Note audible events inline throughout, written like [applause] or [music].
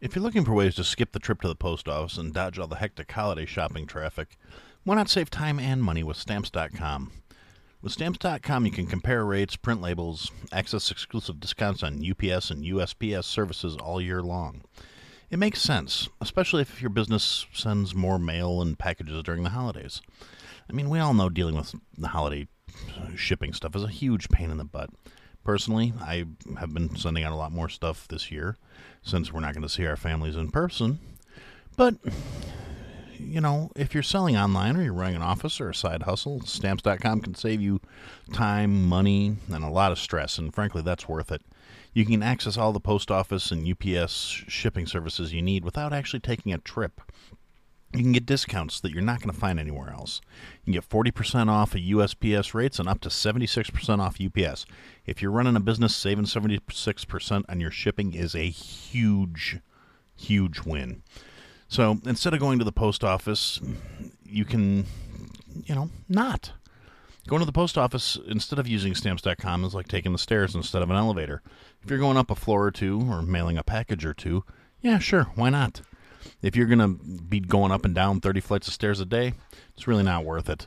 If you're looking for ways to skip the trip to the post office and dodge all the hectic holiday shopping traffic, why not save time and money with Stamps.com? With Stamps.com, you can compare rates, print labels, access exclusive discounts on UPS and USPS services all year long. It makes sense, especially if your business sends more mail and packages during the holidays. I mean, we all know dealing with the holiday shipping stuff is a huge pain in the butt. Personally, I have been sending out a lot more stuff this year since we're not going to see our families in person. But, you know, if you're selling online or you're running an office or a side hustle, stamps.com can save you time, money, and a lot of stress. And frankly, that's worth it. You can access all the post office and UPS shipping services you need without actually taking a trip. You can get discounts that you're not going to find anywhere else. You can get 40% off of USPS rates and up to 76% off UPS. If you're running a business, saving 76% on your shipping is a huge, huge win. So instead of going to the post office, you can, you know, not. Going to the post office instead of using stamps.com is like taking the stairs instead of an elevator. If you're going up a floor or two or mailing a package or two, yeah, sure, why not? If you're going to be going up and down 30 flights of stairs a day, it's really not worth it.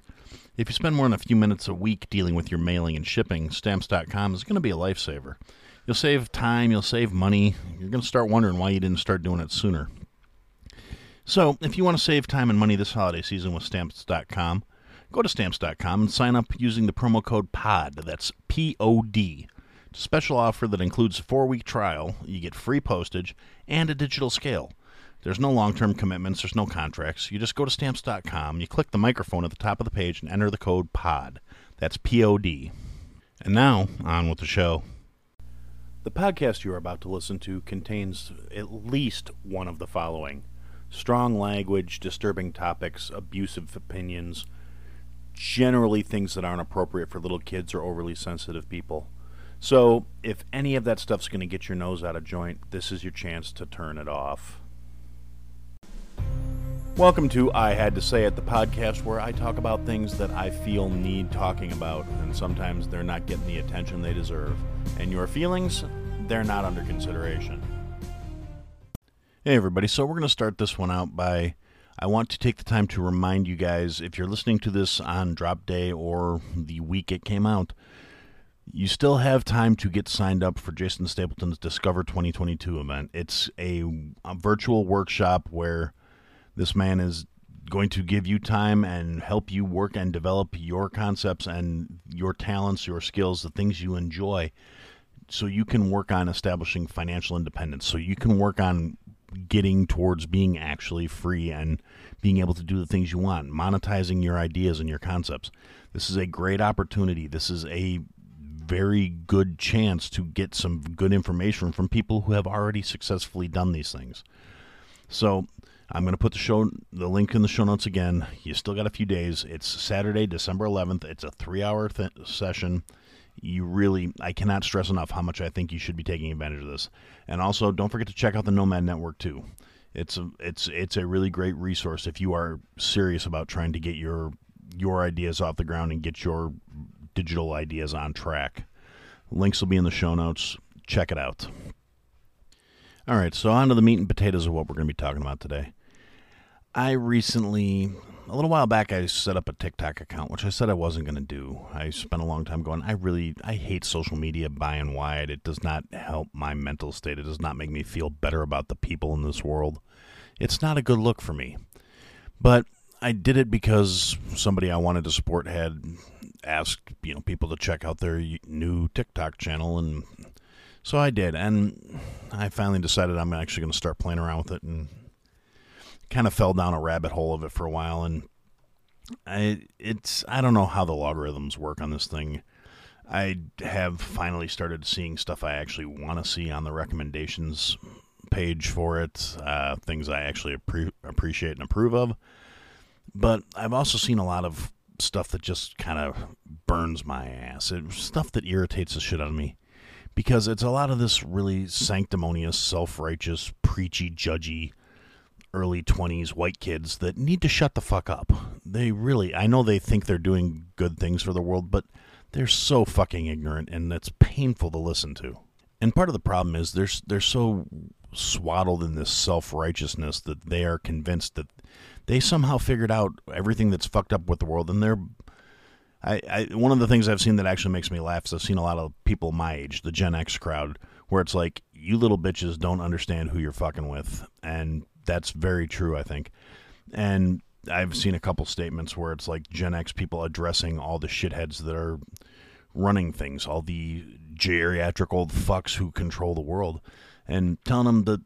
If you spend more than a few minutes a week dealing with your mailing and shipping, stamps.com is going to be a lifesaver. You'll save time, you'll save money. You're going to start wondering why you didn't start doing it sooner. So, if you want to save time and money this holiday season with stamps.com, go to stamps.com and sign up using the promo code POD. That's P O D. Special offer that includes a four week trial. You get free postage and a digital scale. There's no long term commitments, there's no contracts. You just go to stamps.com, you click the microphone at the top of the page, and enter the code POD. That's P O D. And now, on with the show. The podcast you are about to listen to contains at least one of the following strong language, disturbing topics, abusive opinions, generally things that aren't appropriate for little kids or overly sensitive people. So, if any of that stuff's going to get your nose out of joint, this is your chance to turn it off. Welcome to I Had to Say It, the podcast where I talk about things that I feel need talking about, and sometimes they're not getting the attention they deserve. And your feelings, they're not under consideration. Hey, everybody. So, we're going to start this one out by I want to take the time to remind you guys if you're listening to this on drop day or the week it came out, you still have time to get signed up for Jason Stapleton's Discover 2022 event. It's a, a virtual workshop where this man is going to give you time and help you work and develop your concepts and your talents, your skills, the things you enjoy, so you can work on establishing financial independence, so you can work on getting towards being actually free and being able to do the things you want, monetizing your ideas and your concepts. This is a great opportunity. This is a very good chance to get some good information from people who have already successfully done these things. So, I'm going to put the show the link in the show notes again. You still got a few days. It's Saturday, December 11th. It's a 3-hour th- session. You really I cannot stress enough how much I think you should be taking advantage of this. And also don't forget to check out the Nomad Network too. It's a it's it's a really great resource if you are serious about trying to get your your ideas off the ground and get your digital ideas on track. Links will be in the show notes. Check it out. All right, so on to the meat and potatoes of what we're going to be talking about today. I recently, a little while back, I set up a TikTok account, which I said I wasn't going to do. I spent a long time going, I really, I hate social media by and wide. It does not help my mental state. It does not make me feel better about the people in this world. It's not a good look for me. But I did it because somebody I wanted to support had asked, you know, people to check out their new TikTok channel and so I did, and I finally decided I'm actually going to start playing around with it and kind of fell down a rabbit hole of it for a while and I it's I don't know how the logarithms work on this thing. I have finally started seeing stuff I actually want to see on the recommendations page for it, uh, things I actually appre- appreciate and approve of. But I've also seen a lot of stuff that just kind of burns my ass. It, stuff that irritates the shit out of me because it's a lot of this really sanctimonious, self righteous, preachy, judgy early 20s white kids that need to shut the fuck up. They really, I know they think they're doing good things for the world, but they're so fucking ignorant and it's painful to listen to. And part of the problem is they're they're so swaddled in this self righteousness that they are convinced that they somehow figured out everything that's fucked up with the world, and they're. I, I one of the things I've seen that actually makes me laugh is I've seen a lot of people my age, the Gen X crowd, where it's like you little bitches don't understand who you're fucking with, and that's very true. I think, and I've seen a couple statements where it's like Gen X people addressing all the shitheads that are running things, all the geriatric old fucks who control the world, and telling them that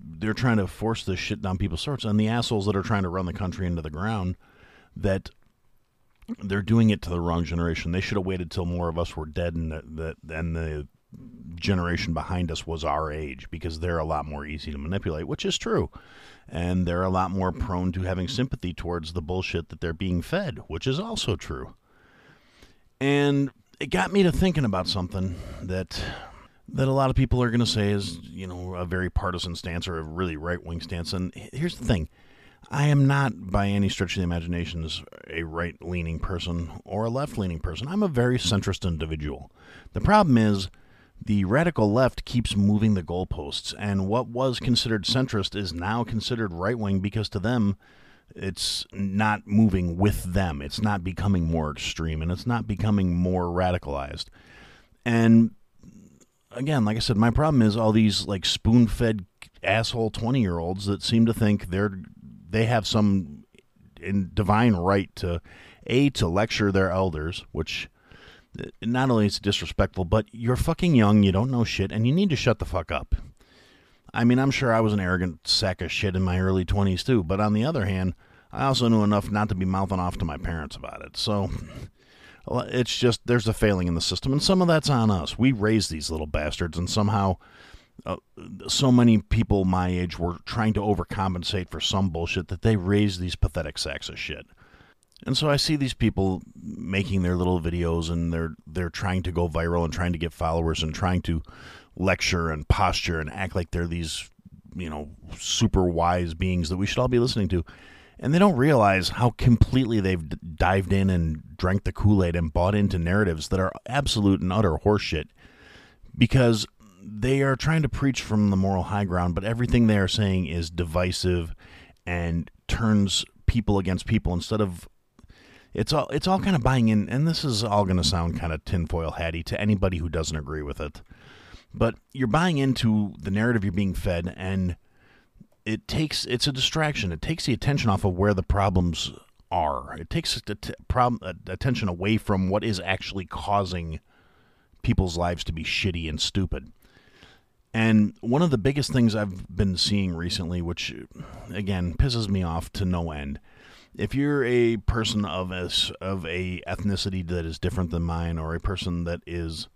they're trying to force this shit down people's throats, and the assholes that are trying to run the country into the ground, that they're doing it to the wrong generation. They should have waited till more of us were dead, and that that and the generation behind us was our age, because they're a lot more easy to manipulate, which is true, and they're a lot more prone to having sympathy towards the bullshit that they're being fed, which is also true. And it got me to thinking about something that that a lot of people are going to say is, you know, a very partisan stance or a really right wing stance. And here's the thing I am not, by any stretch of the imagination, a right leaning person or a left leaning person. I'm a very centrist individual. The problem is the radical left keeps moving the goalposts, and what was considered centrist is now considered right wing because to them, it's not moving with them. It's not becoming more extreme and it's not becoming more radicalized. And again, like I said, my problem is all these like spoon fed asshole 20 year olds that seem to think they're they have some divine right to a to lecture their elders, which not only is it disrespectful, but you're fucking young, you don't know shit, and you need to shut the fuck up. I mean, I'm sure I was an arrogant sack of shit in my early 20s too, but on the other hand, I also knew enough not to be mouthing off to my parents about it. So it's just there's a failing in the system, and some of that's on us. We raised these little bastards, and somehow uh, so many people my age were trying to overcompensate for some bullshit that they raised these pathetic sacks of shit. And so I see these people making their little videos and they're they're trying to go viral and trying to get followers and trying to lecture and posture and act like they're these, you know, super wise beings that we should all be listening to. And they don't realize how completely they've d- dived in and drank the Kool Aid and bought into narratives that are absolute and utter horseshit because they are trying to preach from the moral high ground, but everything they are saying is divisive and turns people against people instead of it's all it's all kind of buying in and this is all going to sound kind of tinfoil hatty to anybody who doesn't agree with it but you're buying into the narrative you're being fed and it takes it's a distraction. It takes the attention off of where the problems are. It takes t- problem, uh, attention away from what is actually causing people's lives to be shitty and stupid. And one of the biggest things I've been seeing recently, which again pisses me off to no end, if you're a person of a, of a ethnicity that is different than mine, or a person that is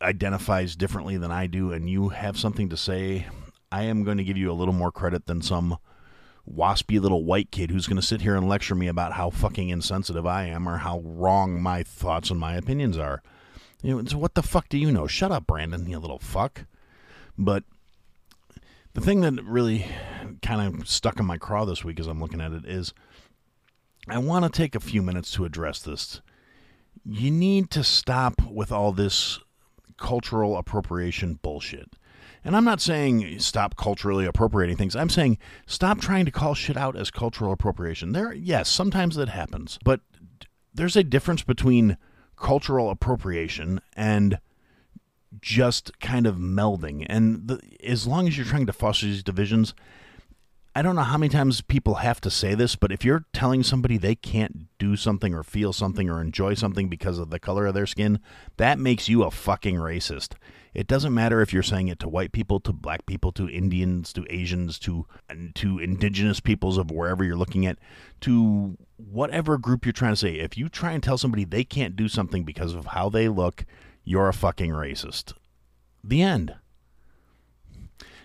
identifies differently than I do, and you have something to say, I am going to give you a little more credit than some waspy little white kid who's going to sit here and lecture me about how fucking insensitive I am or how wrong my thoughts and my opinions are. You know, what the fuck do you know? Shut up, Brandon, you little fuck. But the thing that really kind of stuck in my craw this week as I'm looking at it is I want to take a few minutes to address this. You need to stop with all this cultural appropriation bullshit. And I'm not saying stop culturally appropriating things. I'm saying stop trying to call shit out as cultural appropriation. There yes, sometimes that happens, but there's a difference between cultural appropriation and just kind of melding. And the, as long as you're trying to foster these divisions, I don't know how many times people have to say this, but if you're telling somebody they can't do something or feel something or enjoy something because of the color of their skin, that makes you a fucking racist. It doesn't matter if you're saying it to white people, to black people, to Indians, to Asians, to to indigenous peoples of wherever you're looking at, to whatever group you're trying to say. If you try and tell somebody they can't do something because of how they look, you're a fucking racist. The end.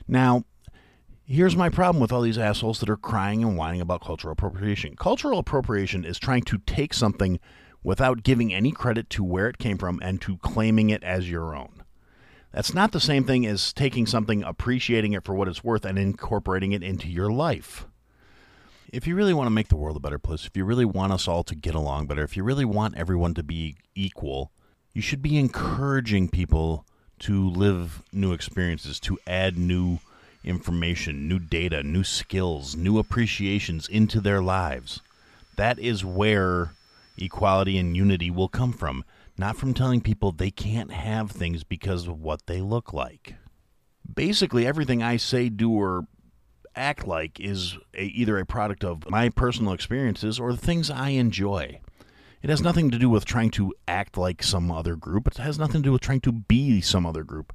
Now, Here's my problem with all these assholes that are crying and whining about cultural appropriation. Cultural appropriation is trying to take something without giving any credit to where it came from and to claiming it as your own. That's not the same thing as taking something, appreciating it for what it's worth, and incorporating it into your life. If you really want to make the world a better place, if you really want us all to get along better, if you really want everyone to be equal, you should be encouraging people to live new experiences, to add new information, new data, new skills, new appreciations into their lives. That is where equality and unity will come from, not from telling people they can't have things because of what they look like. Basically, everything I say, do, or act like is a, either a product of my personal experiences or the things I enjoy. It has nothing to do with trying to act like some other group. It has nothing to do with trying to be some other group.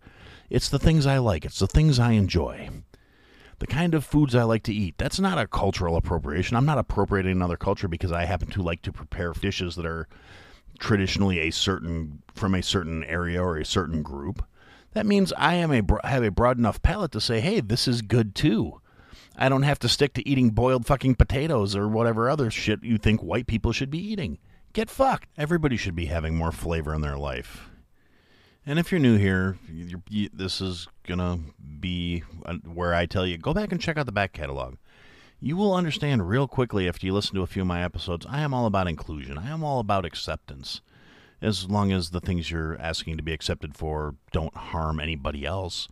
It's the things I like. It's the things I enjoy. The kind of foods I like to eat. That's not a cultural appropriation. I'm not appropriating another culture because I happen to like to prepare dishes that are traditionally a certain from a certain area or a certain group. That means I am a have a broad enough palate to say, "Hey, this is good too." I don't have to stick to eating boiled fucking potatoes or whatever other shit you think white people should be eating. Get fucked. Everybody should be having more flavor in their life. And if you're new here, you're, you, this is gonna be uh, where I tell you go back and check out the back catalog. You will understand real quickly after you listen to a few of my episodes. I am all about inclusion. I am all about acceptance. As long as the things you're asking to be accepted for don't harm anybody else,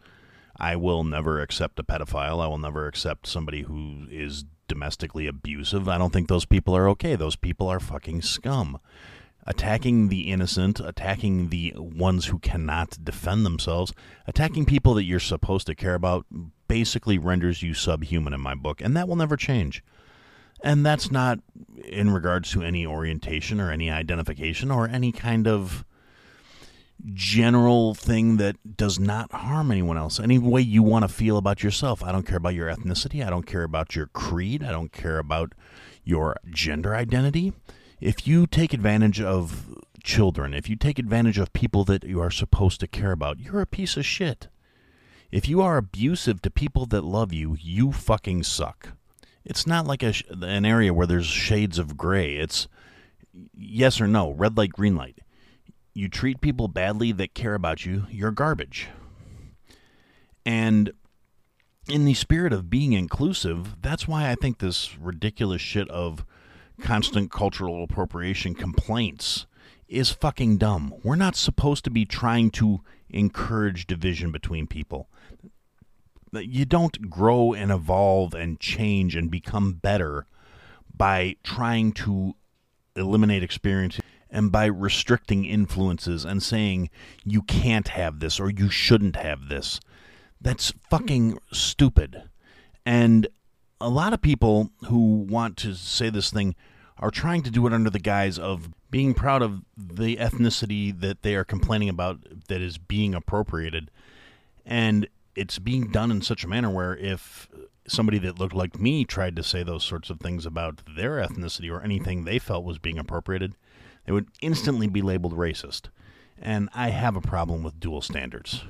I will never accept a pedophile. I will never accept somebody who is domestically abusive. I don't think those people are okay. Those people are fucking scum. Attacking the innocent, attacking the ones who cannot defend themselves, attacking people that you're supposed to care about basically renders you subhuman in my book, and that will never change. And that's not in regards to any orientation or any identification or any kind of general thing that does not harm anyone else. Any way you want to feel about yourself. I don't care about your ethnicity. I don't care about your creed. I don't care about your gender identity. If you take advantage of children, if you take advantage of people that you are supposed to care about, you're a piece of shit. If you are abusive to people that love you, you fucking suck. It's not like a, an area where there's shades of gray. It's yes or no, red light, green light you treat people badly that care about you, you're garbage. And in the spirit of being inclusive, that's why I think this ridiculous shit of constant cultural appropriation complaints is fucking dumb. We're not supposed to be trying to encourage division between people. You don't grow and evolve and change and become better by trying to eliminate experiences and by restricting influences and saying you can't have this or you shouldn't have this. That's fucking stupid. And a lot of people who want to say this thing are trying to do it under the guise of being proud of the ethnicity that they are complaining about that is being appropriated. And it's being done in such a manner where if somebody that looked like me tried to say those sorts of things about their ethnicity or anything they felt was being appropriated, they would instantly be labeled racist. And I have a problem with dual standards.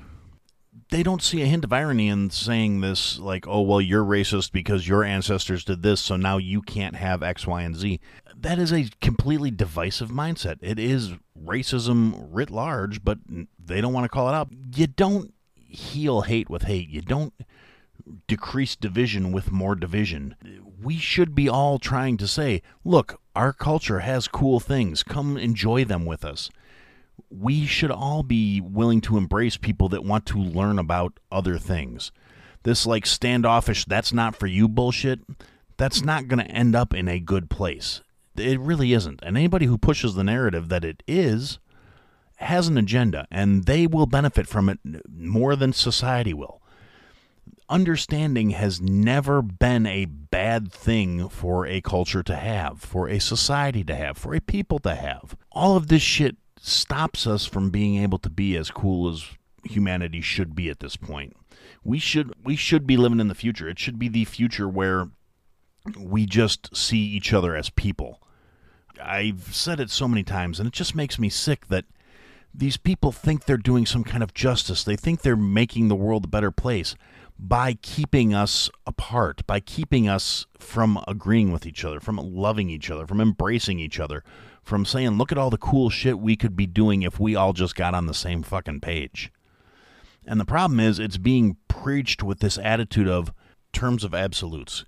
They don't see a hint of irony in saying this, like, oh, well, you're racist because your ancestors did this, so now you can't have X, Y, and Z. That is a completely divisive mindset. It is racism writ large, but they don't want to call it out. You don't heal hate with hate. You don't decrease division with more division. We should be all trying to say, look, our culture has cool things. Come enjoy them with us. We should all be willing to embrace people that want to learn about other things. This, like, standoffish, that's not for you bullshit, that's not going to end up in a good place. It really isn't. And anybody who pushes the narrative that it is has an agenda, and they will benefit from it more than society will understanding has never been a bad thing for a culture to have, for a society to have, for a people to have. All of this shit stops us from being able to be as cool as humanity should be at this point. We should we should be living in the future. It should be the future where we just see each other as people. I've said it so many times and it just makes me sick that these people think they're doing some kind of justice. They think they're making the world a better place by keeping us apart, by keeping us from agreeing with each other, from loving each other, from embracing each other, from saying, look at all the cool shit we could be doing if we all just got on the same fucking page. And the problem is, it's being preached with this attitude of terms of absolutes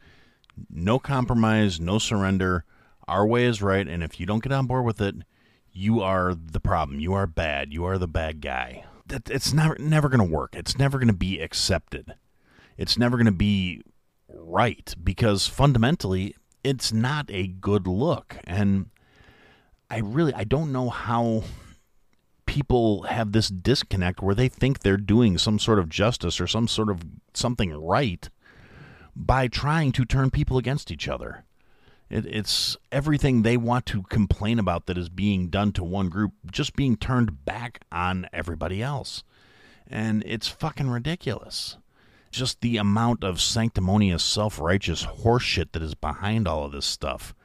no compromise, no surrender. Our way is right, and if you don't get on board with it, you are the problem. You are bad. You are the bad guy that it's never never going to work. It's never going to be accepted. It's never going to be right because fundamentally it's not a good look and I really I don't know how people have this disconnect where they think they're doing some sort of justice or some sort of something right by trying to turn people against each other. It, it's everything they want to complain about that is being done to one group just being turned back on everybody else. And it's fucking ridiculous. Just the amount of sanctimonious, self righteous horseshit that is behind all of this stuff.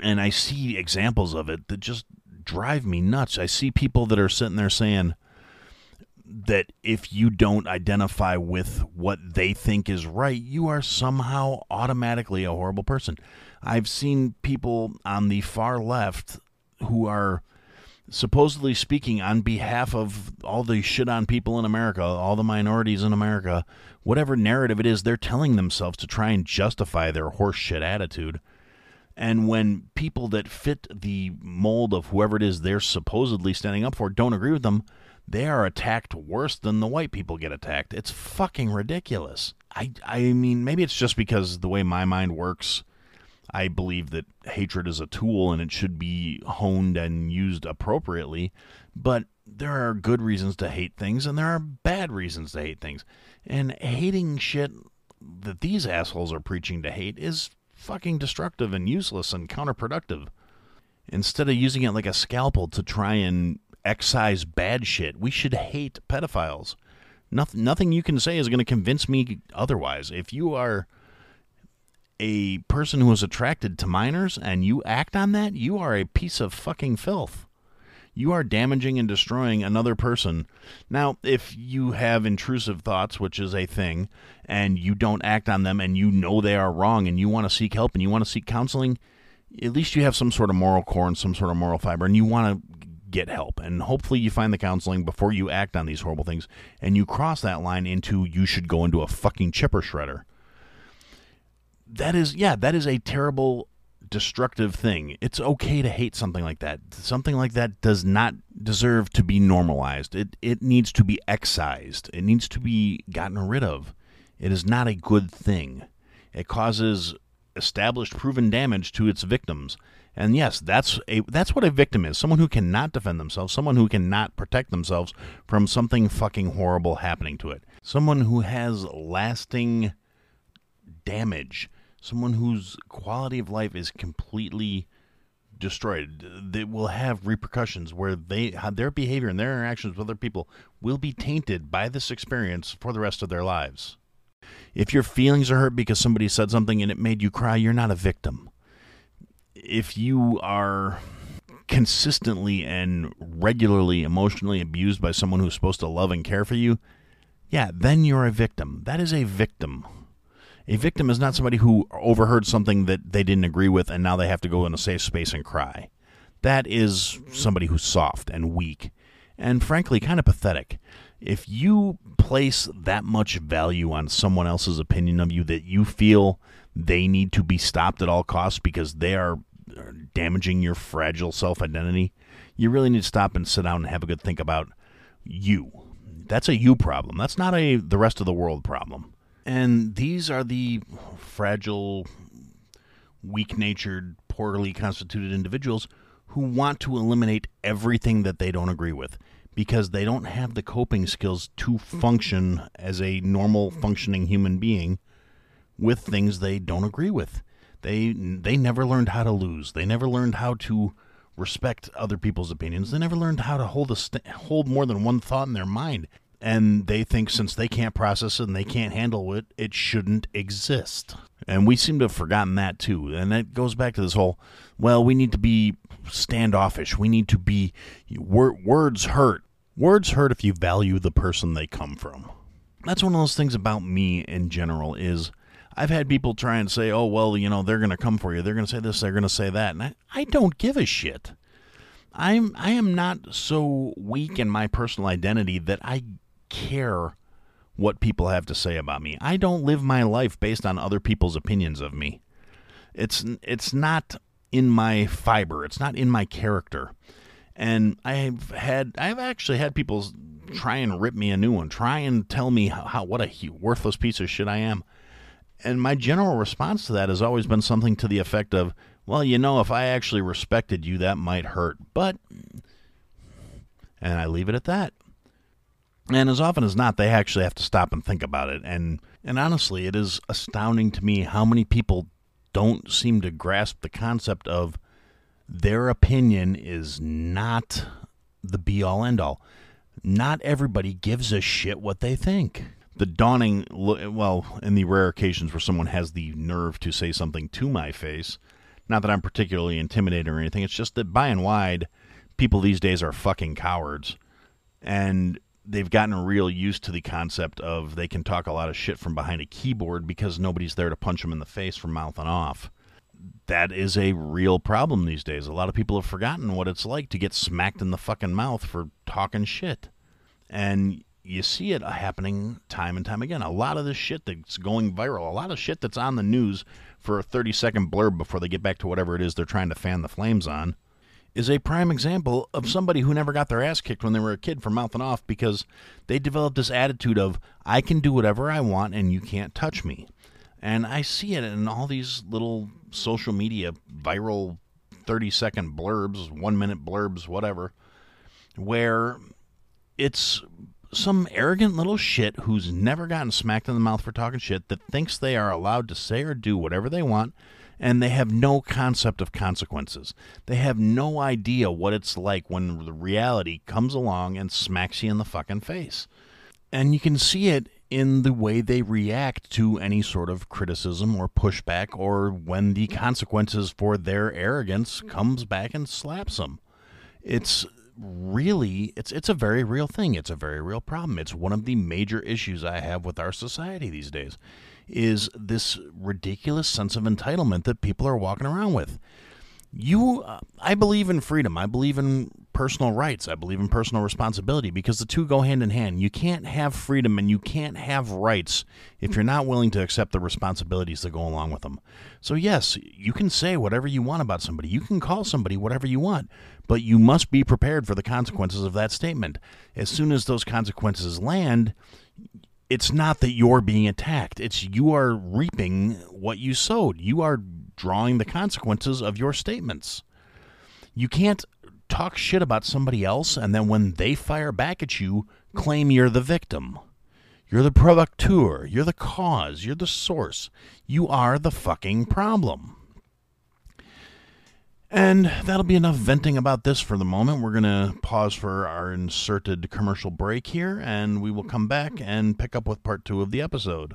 And I see examples of it that just drive me nuts. I see people that are sitting there saying that if you don't identify with what they think is right, you are somehow automatically a horrible person. I've seen people on the far left who are supposedly speaking on behalf of all the shit on people in America, all the minorities in America, whatever narrative it is they're telling themselves to try and justify their horseshit attitude. And when people that fit the mold of whoever it is they're supposedly standing up for don't agree with them, they are attacked worse than the white people get attacked. It's fucking ridiculous. I I mean, maybe it's just because the way my mind works. I believe that hatred is a tool and it should be honed and used appropriately, but there are good reasons to hate things and there are bad reasons to hate things. And hating shit that these assholes are preaching to hate is fucking destructive and useless and counterproductive. Instead of using it like a scalpel to try and excise bad shit, we should hate pedophiles. Nothing, nothing you can say is going to convince me otherwise. If you are a person who is attracted to minors and you act on that, you are a piece of fucking filth. You are damaging and destroying another person. Now, if you have intrusive thoughts, which is a thing, and you don't act on them and you know they are wrong and you want to seek help and you want to seek counseling, at least you have some sort of moral core and some sort of moral fiber and you want to get help. And hopefully you find the counseling before you act on these horrible things and you cross that line into you should go into a fucking chipper shredder. That is, yeah, that is a terrible, destructive thing. It's okay to hate something like that. Something like that does not deserve to be normalized. It, it needs to be excised, it needs to be gotten rid of. It is not a good thing. It causes established proven damage to its victims and yes, that's a that's what a victim is. Someone who cannot defend themselves, someone who cannot protect themselves from something fucking horrible happening to it. Someone who has lasting damage, someone whose quality of life is completely destroyed. They will have repercussions where they their behavior and their interactions with other people will be tainted by this experience for the rest of their lives. If your feelings are hurt because somebody said something and it made you cry, you're not a victim if you are consistently and regularly emotionally abused by someone who's supposed to love and care for you, yeah, then you're a victim. That is a victim. A victim is not somebody who overheard something that they didn't agree with and now they have to go in a safe space and cry. That is somebody who's soft and weak and frankly kind of pathetic. If you place that much value on someone else's opinion of you that you feel they need to be stopped at all costs because they are uh, damaging your fragile self identity, you really need to stop and sit down and have a good think about you. That's a you problem. That's not a the rest of the world problem. And these are the fragile, weak natured, poorly constituted individuals who want to eliminate everything that they don't agree with because they don't have the coping skills to function as a normal functioning human being with things they don't agree with. They they never learned how to lose. They never learned how to respect other people's opinions. They never learned how to hold a st- hold more than one thought in their mind. And they think since they can't process it and they can't handle it, it shouldn't exist. And we seem to have forgotten that too. And that goes back to this whole, well, we need to be standoffish. We need to be wor- words hurt. Words hurt if you value the person they come from. That's one of those things about me in general is I've had people try and say, oh, well, you know, they're going to come for you. They're going to say this, they're going to say that. And I, I don't give a shit. I'm I am not so weak in my personal identity that I care what people have to say about me. I don't live my life based on other people's opinions of me. It's it's not in my fiber. It's not in my character. And I've had I've actually had people try and rip me a new one. Try and tell me how, how what a worthless piece of shit I am. And my general response to that has always been something to the effect of, well, you know, if I actually respected you, that might hurt. But, and I leave it at that. And as often as not, they actually have to stop and think about it. And, and honestly, it is astounding to me how many people don't seem to grasp the concept of their opinion is not the be all end all. Not everybody gives a shit what they think. The dawning, well, in the rare occasions where someone has the nerve to say something to my face, not that I'm particularly intimidated or anything, it's just that by and wide, people these days are fucking cowards. And they've gotten real used to the concept of they can talk a lot of shit from behind a keyboard because nobody's there to punch them in the face from mouthing off. That is a real problem these days. A lot of people have forgotten what it's like to get smacked in the fucking mouth for talking shit. And you see it happening time and time again. A lot of this shit that's going viral, a lot of shit that's on the news for a 30 second blurb before they get back to whatever it is they're trying to fan the flames on is a prime example of somebody who never got their ass kicked when they were a kid for mouthing off because they developed this attitude of, I can do whatever I want and you can't touch me. And I see it in all these little social media viral 30 second blurbs, one minute blurbs, whatever, where it's some arrogant little shit who's never gotten smacked in the mouth for talking shit that thinks they are allowed to say or do whatever they want and they have no concept of consequences. They have no idea what it's like when the reality comes along and smacks you in the fucking face. And you can see it in the way they react to any sort of criticism or pushback or when the consequences for their arrogance comes back and slaps them. It's really it's it's a very real thing. It's a very real problem. It's one of the major issues I have with our society these days is this ridiculous sense of entitlement that people are walking around with. You, uh, I believe in freedom. I believe in personal rights. I believe in personal responsibility because the two go hand in hand. You can't have freedom and you can't have rights if you're not willing to accept the responsibilities that go along with them. So, yes, you can say whatever you want about somebody, you can call somebody whatever you want, but you must be prepared for the consequences of that statement. As soon as those consequences land, it's not that you're being attacked. It's you are reaping what you sowed. You are drawing the consequences of your statements. You can't talk shit about somebody else and then when they fire back at you, claim you're the victim. You're the producteur. You're the cause. You're the source. You are the fucking problem. And that'll be enough venting about this for the moment. We're going to pause for our inserted commercial break here, and we will come back and pick up with part two of the episode.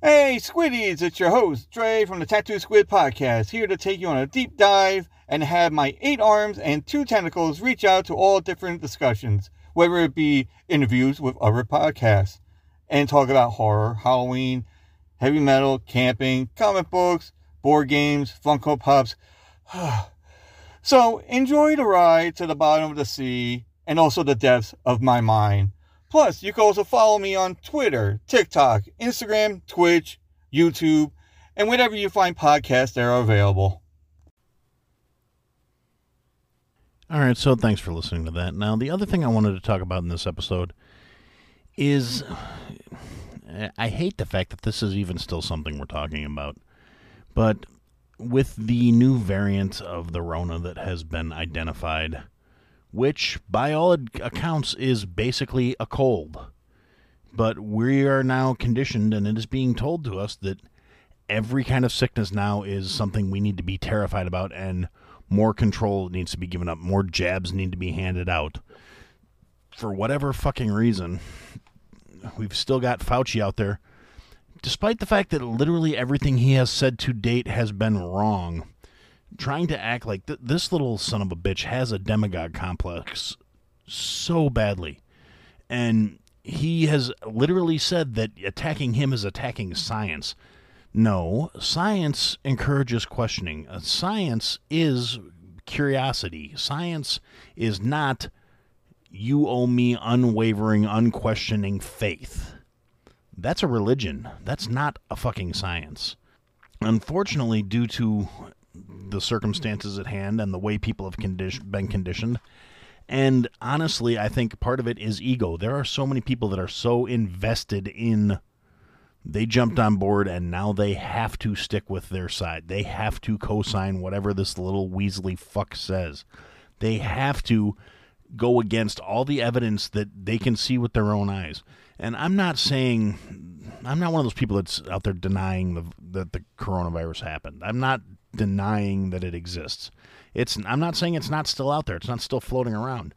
Hey, Squiddies, it's your host, Dre from the Tattoo Squid Podcast, here to take you on a deep dive and have my eight arms and two tentacles reach out to all different discussions, whether it be interviews with other podcasts, and talk about horror, Halloween, heavy metal, camping, comic books, board games, Funko Pops. [sighs] so enjoy the ride to the bottom of the sea and also the depths of my mind. Plus, you can also follow me on Twitter, TikTok, Instagram, Twitch, YouTube, and wherever you find podcasts that are available. All right, so thanks for listening to that. Now, the other thing I wanted to talk about in this episode is I hate the fact that this is even still something we're talking about, but with the new variant of the Rona that has been identified which by all accounts is basically a cold. But we are now conditioned, and it is being told to us that every kind of sickness now is something we need to be terrified about, and more control needs to be given up, more jabs need to be handed out. For whatever fucking reason, we've still got Fauci out there, despite the fact that literally everything he has said to date has been wrong trying to act like th- this little son of a bitch has a demagogue complex so badly. And he has literally said that attacking him is attacking science. No, science encourages questioning. Uh, science is curiosity. Science is not you owe me unwavering, unquestioning faith. That's a religion. That's not a fucking science. Unfortunately, due to the circumstances at hand and the way people have condi- been conditioned, and honestly, I think part of it is ego. There are so many people that are so invested in they jumped on board and now they have to stick with their side. They have to co-sign whatever this little Weasley fuck says. They have to go against all the evidence that they can see with their own eyes. And I'm not saying I'm not one of those people that's out there denying the, that the coronavirus happened. I'm not denying that it exists. It's I'm not saying it's not still out there. It's not still floating around.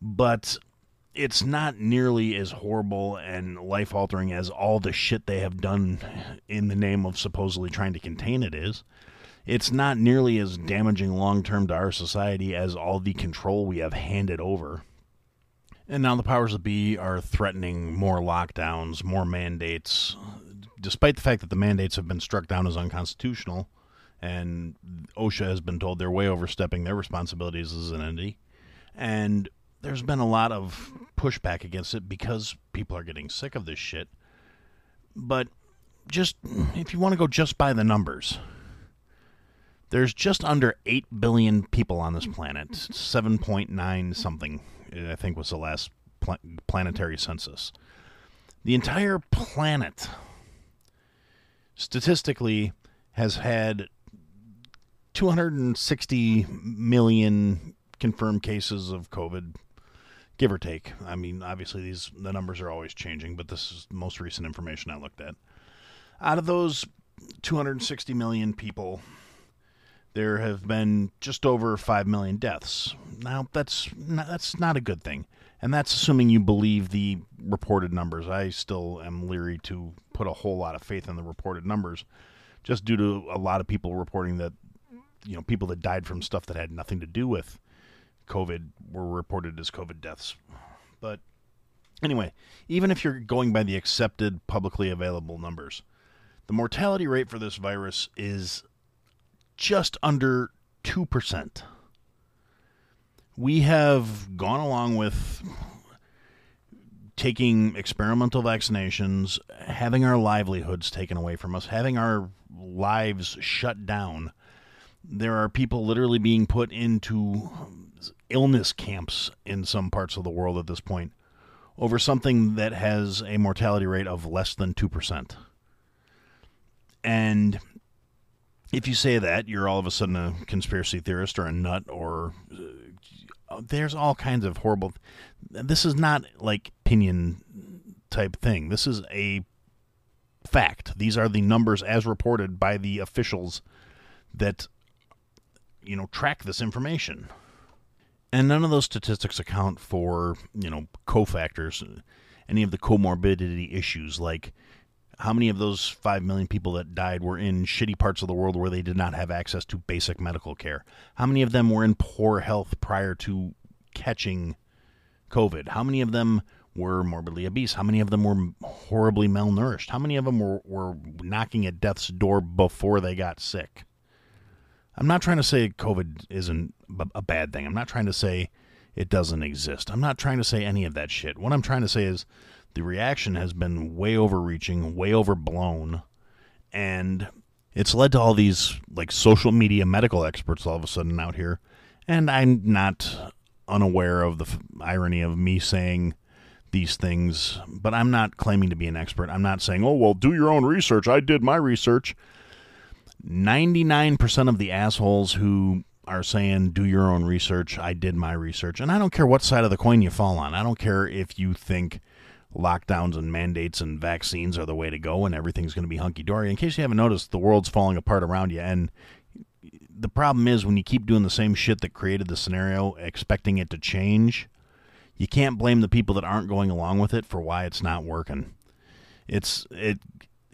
But it's not nearly as horrible and life altering as all the shit they have done in the name of supposedly trying to contain it is. It's not nearly as damaging long term to our society as all the control we have handed over. And now the powers that be are threatening more lockdowns, more mandates, despite the fact that the mandates have been struck down as unconstitutional, and OSHA has been told they're way overstepping their responsibilities as an entity. And there's been a lot of pushback against it because people are getting sick of this shit. But just if you want to go just by the numbers, there's just under 8 billion people on this planet, 7.9 something I think was the last pl- planetary census. The entire planet statistically has had 260 million confirmed cases of COVID, give or take. I mean, obviously these the numbers are always changing, but this is the most recent information I looked at. Out of those 260 million people, there have been just over 5 million deaths. Now, that's not, that's not a good thing. And that's assuming you believe the reported numbers. I still am leery to put a whole lot of faith in the reported numbers just due to a lot of people reporting that you know, people that died from stuff that had nothing to do with COVID were reported as COVID deaths. But anyway, even if you're going by the accepted publicly available numbers, the mortality rate for this virus is just under 2%. We have gone along with taking experimental vaccinations, having our livelihoods taken away from us, having our lives shut down. There are people literally being put into illness camps in some parts of the world at this point over something that has a mortality rate of less than 2%. And if you say that, you're all of a sudden a conspiracy theorist or a nut or uh, there's all kinds of horrible this is not like opinion type thing. This is a fact. These are the numbers as reported by the officials that you know track this information. And none of those statistics account for, you know, cofactors, any of the comorbidity issues like how many of those 5 million people that died were in shitty parts of the world where they did not have access to basic medical care? How many of them were in poor health prior to catching COVID? How many of them were morbidly obese? How many of them were horribly malnourished? How many of them were, were knocking at death's door before they got sick? I'm not trying to say COVID isn't a bad thing. I'm not trying to say it doesn't exist. I'm not trying to say any of that shit. What I'm trying to say is the reaction has been way overreaching, way overblown, and it's led to all these like social media medical experts all of a sudden out here. And I'm not unaware of the f- irony of me saying these things, but I'm not claiming to be an expert. I'm not saying, "Oh, well, do your own research. I did my research." 99% of the assholes who are saying, do your own research, I did my research. And I don't care what side of the coin you fall on. I don't care if you think lockdowns and mandates and vaccines are the way to go and everything's going to be hunky dory. In case you haven't noticed, the world's falling apart around you. And the problem is when you keep doing the same shit that created the scenario, expecting it to change, you can't blame the people that aren't going along with it for why it's not working. It's it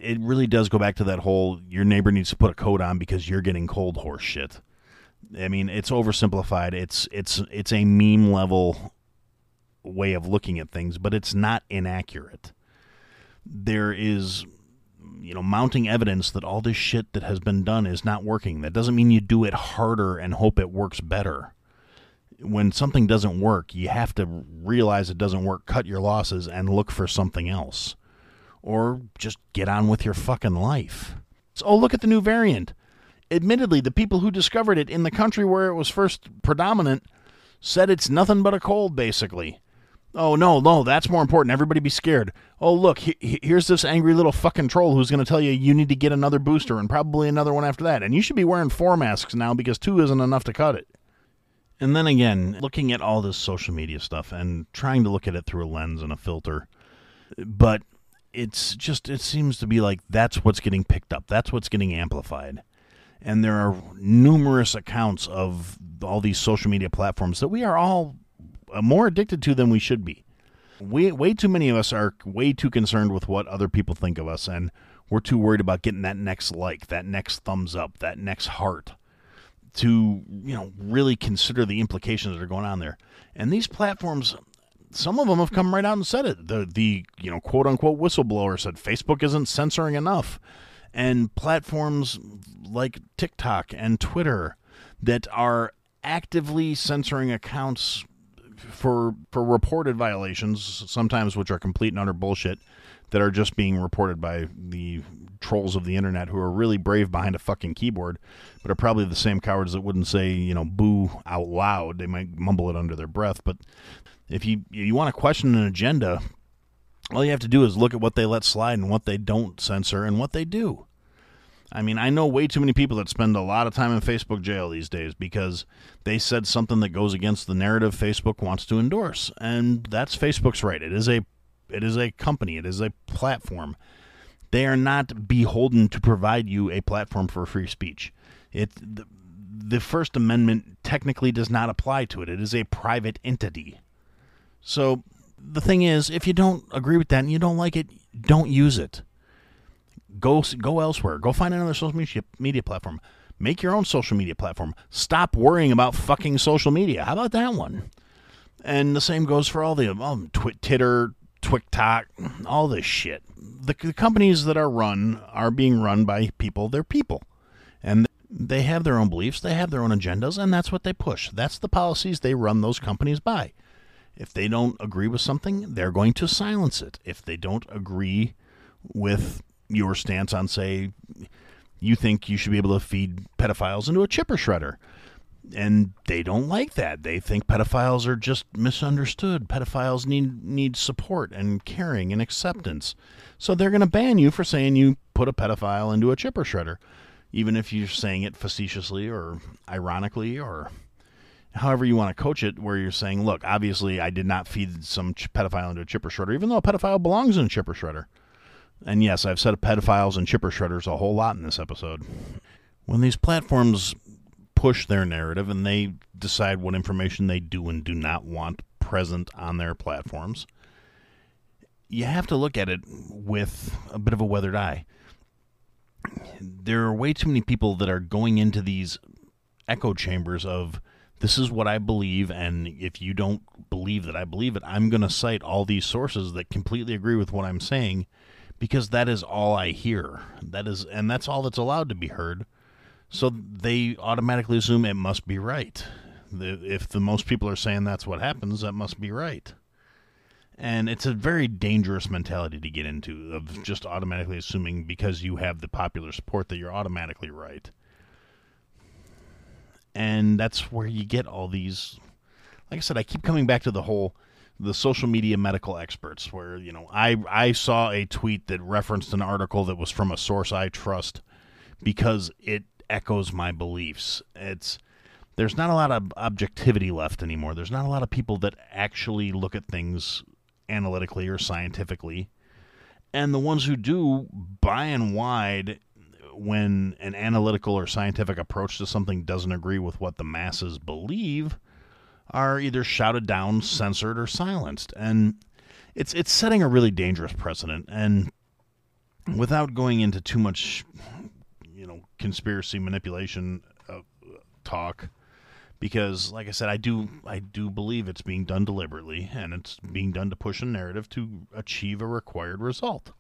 it really does go back to that whole your neighbor needs to put a coat on because you're getting cold horse shit. I mean, it's oversimplified. It's it's it's a meme level way of looking at things, but it's not inaccurate. There is you know mounting evidence that all this shit that has been done is not working. That doesn't mean you do it harder and hope it works better. When something doesn't work, you have to realize it doesn't work, cut your losses and look for something else or just get on with your fucking life. So, oh, look at the new variant. Admittedly, the people who discovered it in the country where it was first predominant said it's nothing but a cold, basically. Oh, no, no, that's more important. Everybody be scared. Oh, look, he- here's this angry little fucking troll who's going to tell you you need to get another booster and probably another one after that. And you should be wearing four masks now because two isn't enough to cut it. And then again, looking at all this social media stuff and trying to look at it through a lens and a filter. But it's just it seems to be like that's what's getting picked up. That's what's getting amplified. And there are numerous accounts of all these social media platforms that we are all uh, more addicted to than we should be. We way too many of us are way too concerned with what other people think of us and we're too worried about getting that next like that next thumbs up that next heart to you know really consider the implications that are going on there. And these platforms some of them have come right out and said it. The the you know quote unquote whistleblower said Facebook isn't censoring enough, and platforms like TikTok and Twitter that are actively censoring accounts for for reported violations, sometimes which are complete and utter bullshit, that are just being reported by the trolls of the internet who are really brave behind a fucking keyboard, but are probably the same cowards that wouldn't say, you know, boo out loud. They might mumble it under their breath, but if you you want to question an agenda, all you have to do is look at what they let slide and what they don't censor and what they do. I mean, I know way too many people that spend a lot of time in Facebook jail these days because they said something that goes against the narrative Facebook wants to endorse. And that's Facebook's right. It is a it is a company, it is a platform. They are not beholden to provide you a platform for free speech. It the, the First Amendment technically does not apply to it. It is a private entity. So the thing is, if you don't agree with that and you don't like it, don't use it. Go go elsewhere. Go find another social media media platform. Make your own social media platform. Stop worrying about fucking social media. How about that one? And the same goes for all the um, Twitter, TikTok, all this shit. The, the companies that are run are being run by people. They're people, and they have their own beliefs. They have their own agendas, and that's what they push. That's the policies they run those companies by. If they don't agree with something, they're going to silence it. If they don't agree with your stance on, say, you think you should be able to feed pedophiles into a chipper shredder, and they don't like that. They think pedophiles are just misunderstood. Pedophiles need need support and caring and acceptance. So they're going to ban you for saying you put a pedophile into a chipper shredder, even if you're saying it facetiously or ironically or however you want to coach it, where you're saying, look, obviously I did not feed some ch- pedophile into a chipper shredder, even though a pedophile belongs in a chipper shredder. And yes, I've said pedophiles and chipper shredders a whole lot in this episode. When these platforms push their narrative and they decide what information they do and do not want present on their platforms, you have to look at it with a bit of a weathered eye. There are way too many people that are going into these echo chambers of this is what I believe, and if you don't believe that I believe it, I'm going to cite all these sources that completely agree with what I'm saying because that is all I hear. That is, and that's all that's allowed to be heard. So they automatically assume it must be right. If the most people are saying that's what happens, that must be right. And it's a very dangerous mentality to get into of just automatically assuming because you have the popular support that you're automatically right and that's where you get all these like i said i keep coming back to the whole the social media medical experts where you know i i saw a tweet that referenced an article that was from a source i trust because it echoes my beliefs it's there's not a lot of objectivity left anymore there's not a lot of people that actually look at things analytically or scientifically and the ones who do by and wide when an analytical or scientific approach to something doesn't agree with what the masses believe, are either shouted down, censored, or silenced. And it's it's setting a really dangerous precedent. And without going into too much, conspiracy manipulation uh, talk, because, like I said, I do I do believe it's being done deliberately, and it's being done to push a narrative to achieve a required result.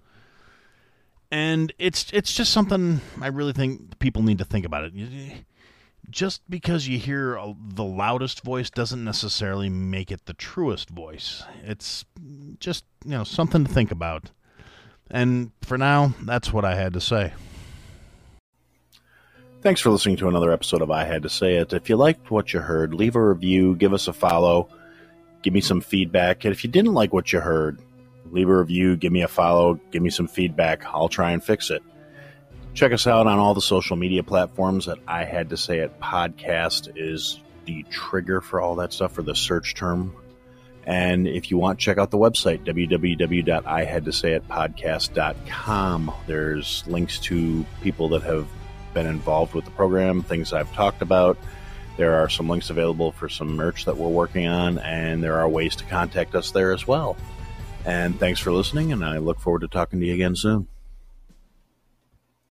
And it's it's just something I really think people need to think about it. Just because you hear the loudest voice doesn't necessarily make it the truest voice. It's just you know something to think about. And for now, that's what I had to say. Thanks for listening to another episode of I Had to Say It. If you liked what you heard, leave a review, give us a follow, give me some feedback. And if you didn't like what you heard, leave a review, give me a follow, give me some feedback. I'll try and fix it. Check us out on all the social media platforms that I Had to Say It podcast is the trigger for all that stuff for the search term and if you want, check out the website, www.ihadtosayitpodcast.com. There's links to people that have been involved with the program, things I've talked about. There are some links available for some merch that we're working on, and there are ways to contact us there as well. And thanks for listening, and I look forward to talking to you again soon.